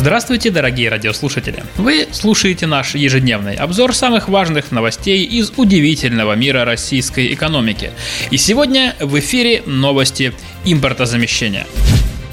Здравствуйте, дорогие радиослушатели! Вы слушаете наш ежедневный обзор самых важных новостей из удивительного мира российской экономики. И сегодня в эфире новости импортозамещения.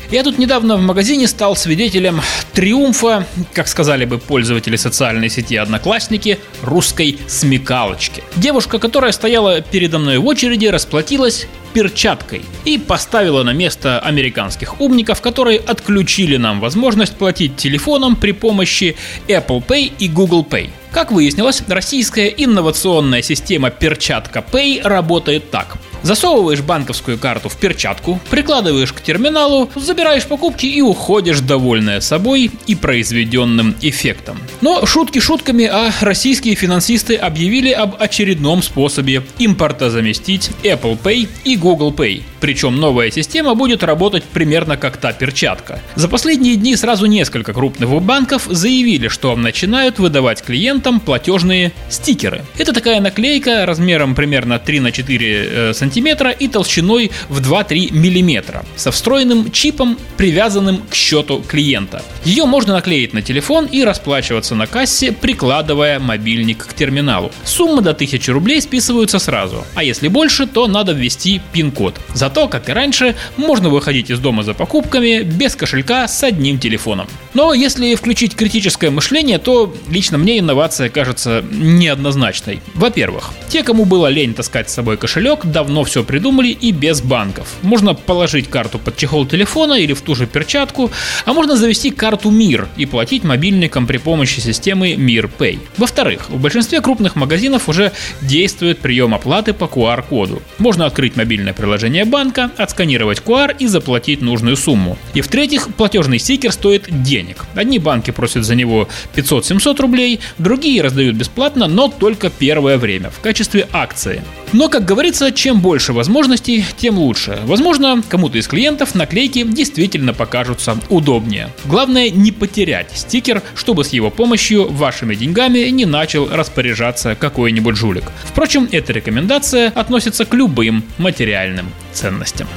Я тут недавно в магазине стал свидетелем триумфа, как сказали бы пользователи социальной сети Одноклассники, русской смекалочки. Девушка, которая стояла передо мной в очереди, расплатилась перчаткой и поставила на место американских умников, которые отключили нам возможность платить телефоном при помощи Apple Pay и Google Pay. Как выяснилось, российская инновационная система перчатка Pay работает так. Засовываешь банковскую карту в перчатку, прикладываешь к терминалу, забираешь покупки и уходишь довольная собой и произведенным эффектом. Но шутки шутками, а российские финансисты объявили об очередном способе импорта заместить Apple Pay и Google Pay. Причем новая система будет работать примерно как та перчатка. За последние дни сразу несколько крупных банков заявили, что начинают выдавать клиентам платежные стикеры. Это такая наклейка размером примерно 3 на 4 см сантиметра и толщиной в 2-3 миллиметра со встроенным чипом, привязанным к счету клиента. Ее можно наклеить на телефон и расплачиваться на кассе, прикладывая мобильник к терминалу. Сумма до 1000 рублей списываются сразу, а если больше, то надо ввести пин-код. Зато, как и раньше, можно выходить из дома за покупками без кошелька с одним телефоном. Но если включить критическое мышление, то лично мне инновация кажется неоднозначной. Во-первых, те, кому было лень таскать с собой кошелек, давно все придумали и без банков. Можно положить карту под чехол телефона или в ту же перчатку, а можно завести карту МИР и платить мобильником при помощи системы МИР Pay. Во-вторых, в большинстве крупных магазинов уже действует прием оплаты по QR-коду. Можно открыть мобильное приложение банка, отсканировать QR и заплатить нужную сумму. И в-третьих, платежный стикер стоит денег. Одни банки просят за него 500-700 рублей, другие раздают бесплатно, но только первое время, в качестве акции. Но, как говорится, чем больше возможностей, тем лучше. Возможно, кому-то из клиентов наклейки действительно покажутся удобнее. Главное не потерять стикер, чтобы с его помощью вашими деньгами не начал распоряжаться какой-нибудь жулик. Впрочем, эта рекомендация относится к любым материальным ценностям.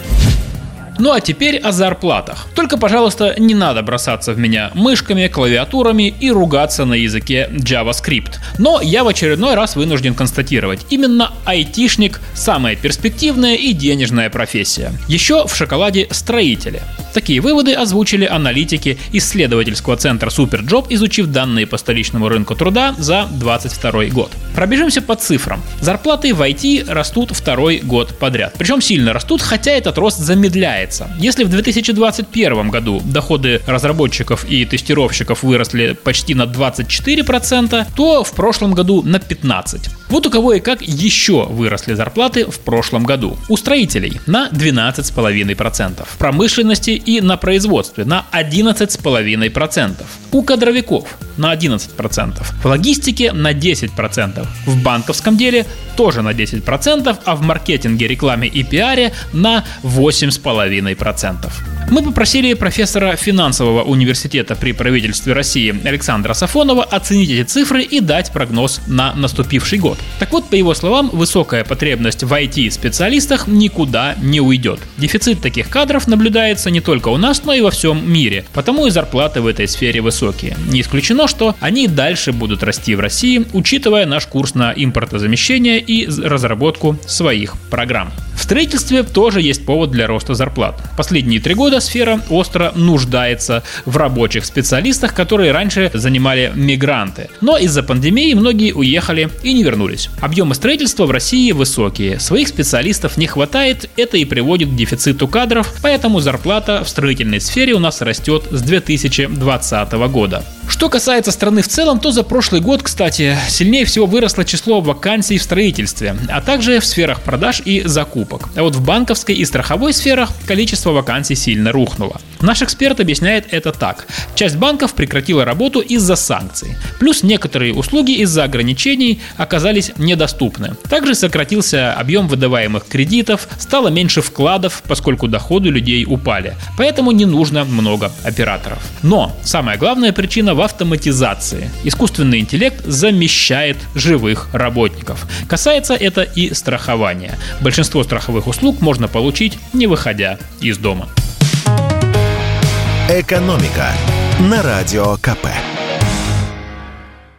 Ну а теперь о зарплатах. Только, пожалуйста, не надо бросаться в меня мышками, клавиатурами и ругаться на языке JavaScript. Но я в очередной раз вынужден констатировать, именно айтишник – самая перспективная и денежная профессия. Еще в шоколаде строители. Такие выводы озвучили аналитики исследовательского центра Superjob, изучив данные по столичному рынку труда за 2022 год. Пробежимся по цифрам. Зарплаты в IT растут второй год подряд. Причем сильно растут, хотя этот рост замедляется. Если в 2021 году доходы разработчиков и тестировщиков выросли почти на 24%, то в прошлом году на 15%. Вот у кого и как еще выросли зарплаты в прошлом году. У строителей на 12,5%, в промышленности и на производстве на 11,5%, у кадровиков на 11%, в логистике на 10%, в банковском деле тоже на 10%, а в маркетинге, рекламе и пиаре на 8,5%. Мы попросили профессора финансового университета при правительстве России Александра Сафонова оценить эти цифры и дать прогноз на наступивший год. Так вот, по его словам, высокая потребность в IT-специалистах никуда не уйдет. Дефицит таких кадров наблюдается не только у нас, но и во всем мире, потому и зарплаты в этой сфере высокие. Не исключено, что они дальше будут расти в России, учитывая наш курс на импортозамещение и разработку своих программ. В строительстве тоже есть повод для роста зарплат. Последние три года сфера остро нуждается в рабочих специалистах, которые раньше занимали мигранты. Но из-за пандемии многие уехали и не вернулись. Объемы строительства в России высокие, своих специалистов не хватает, это и приводит к дефициту кадров, поэтому зарплата в строительной сфере у нас растет с 2020 года. Что касается страны в целом, то за прошлый год, кстати, сильнее всего выросло число вакансий в строительстве, а также в сферах продаж и закупок закупок. А вот в банковской и страховой сферах количество вакансий сильно рухнуло. Наш эксперт объясняет это так. Часть банков прекратила работу из-за санкций. Плюс некоторые услуги из-за ограничений оказались недоступны. Также сократился объем выдаваемых кредитов, стало меньше вкладов, поскольку доходы людей упали. Поэтому не нужно много операторов. Но самая главная причина в автоматизации. Искусственный интеллект замещает живых работников. Касается это и страхования. Большинство страховых услуг можно получить, не выходя из дома. Экономика на радио КП.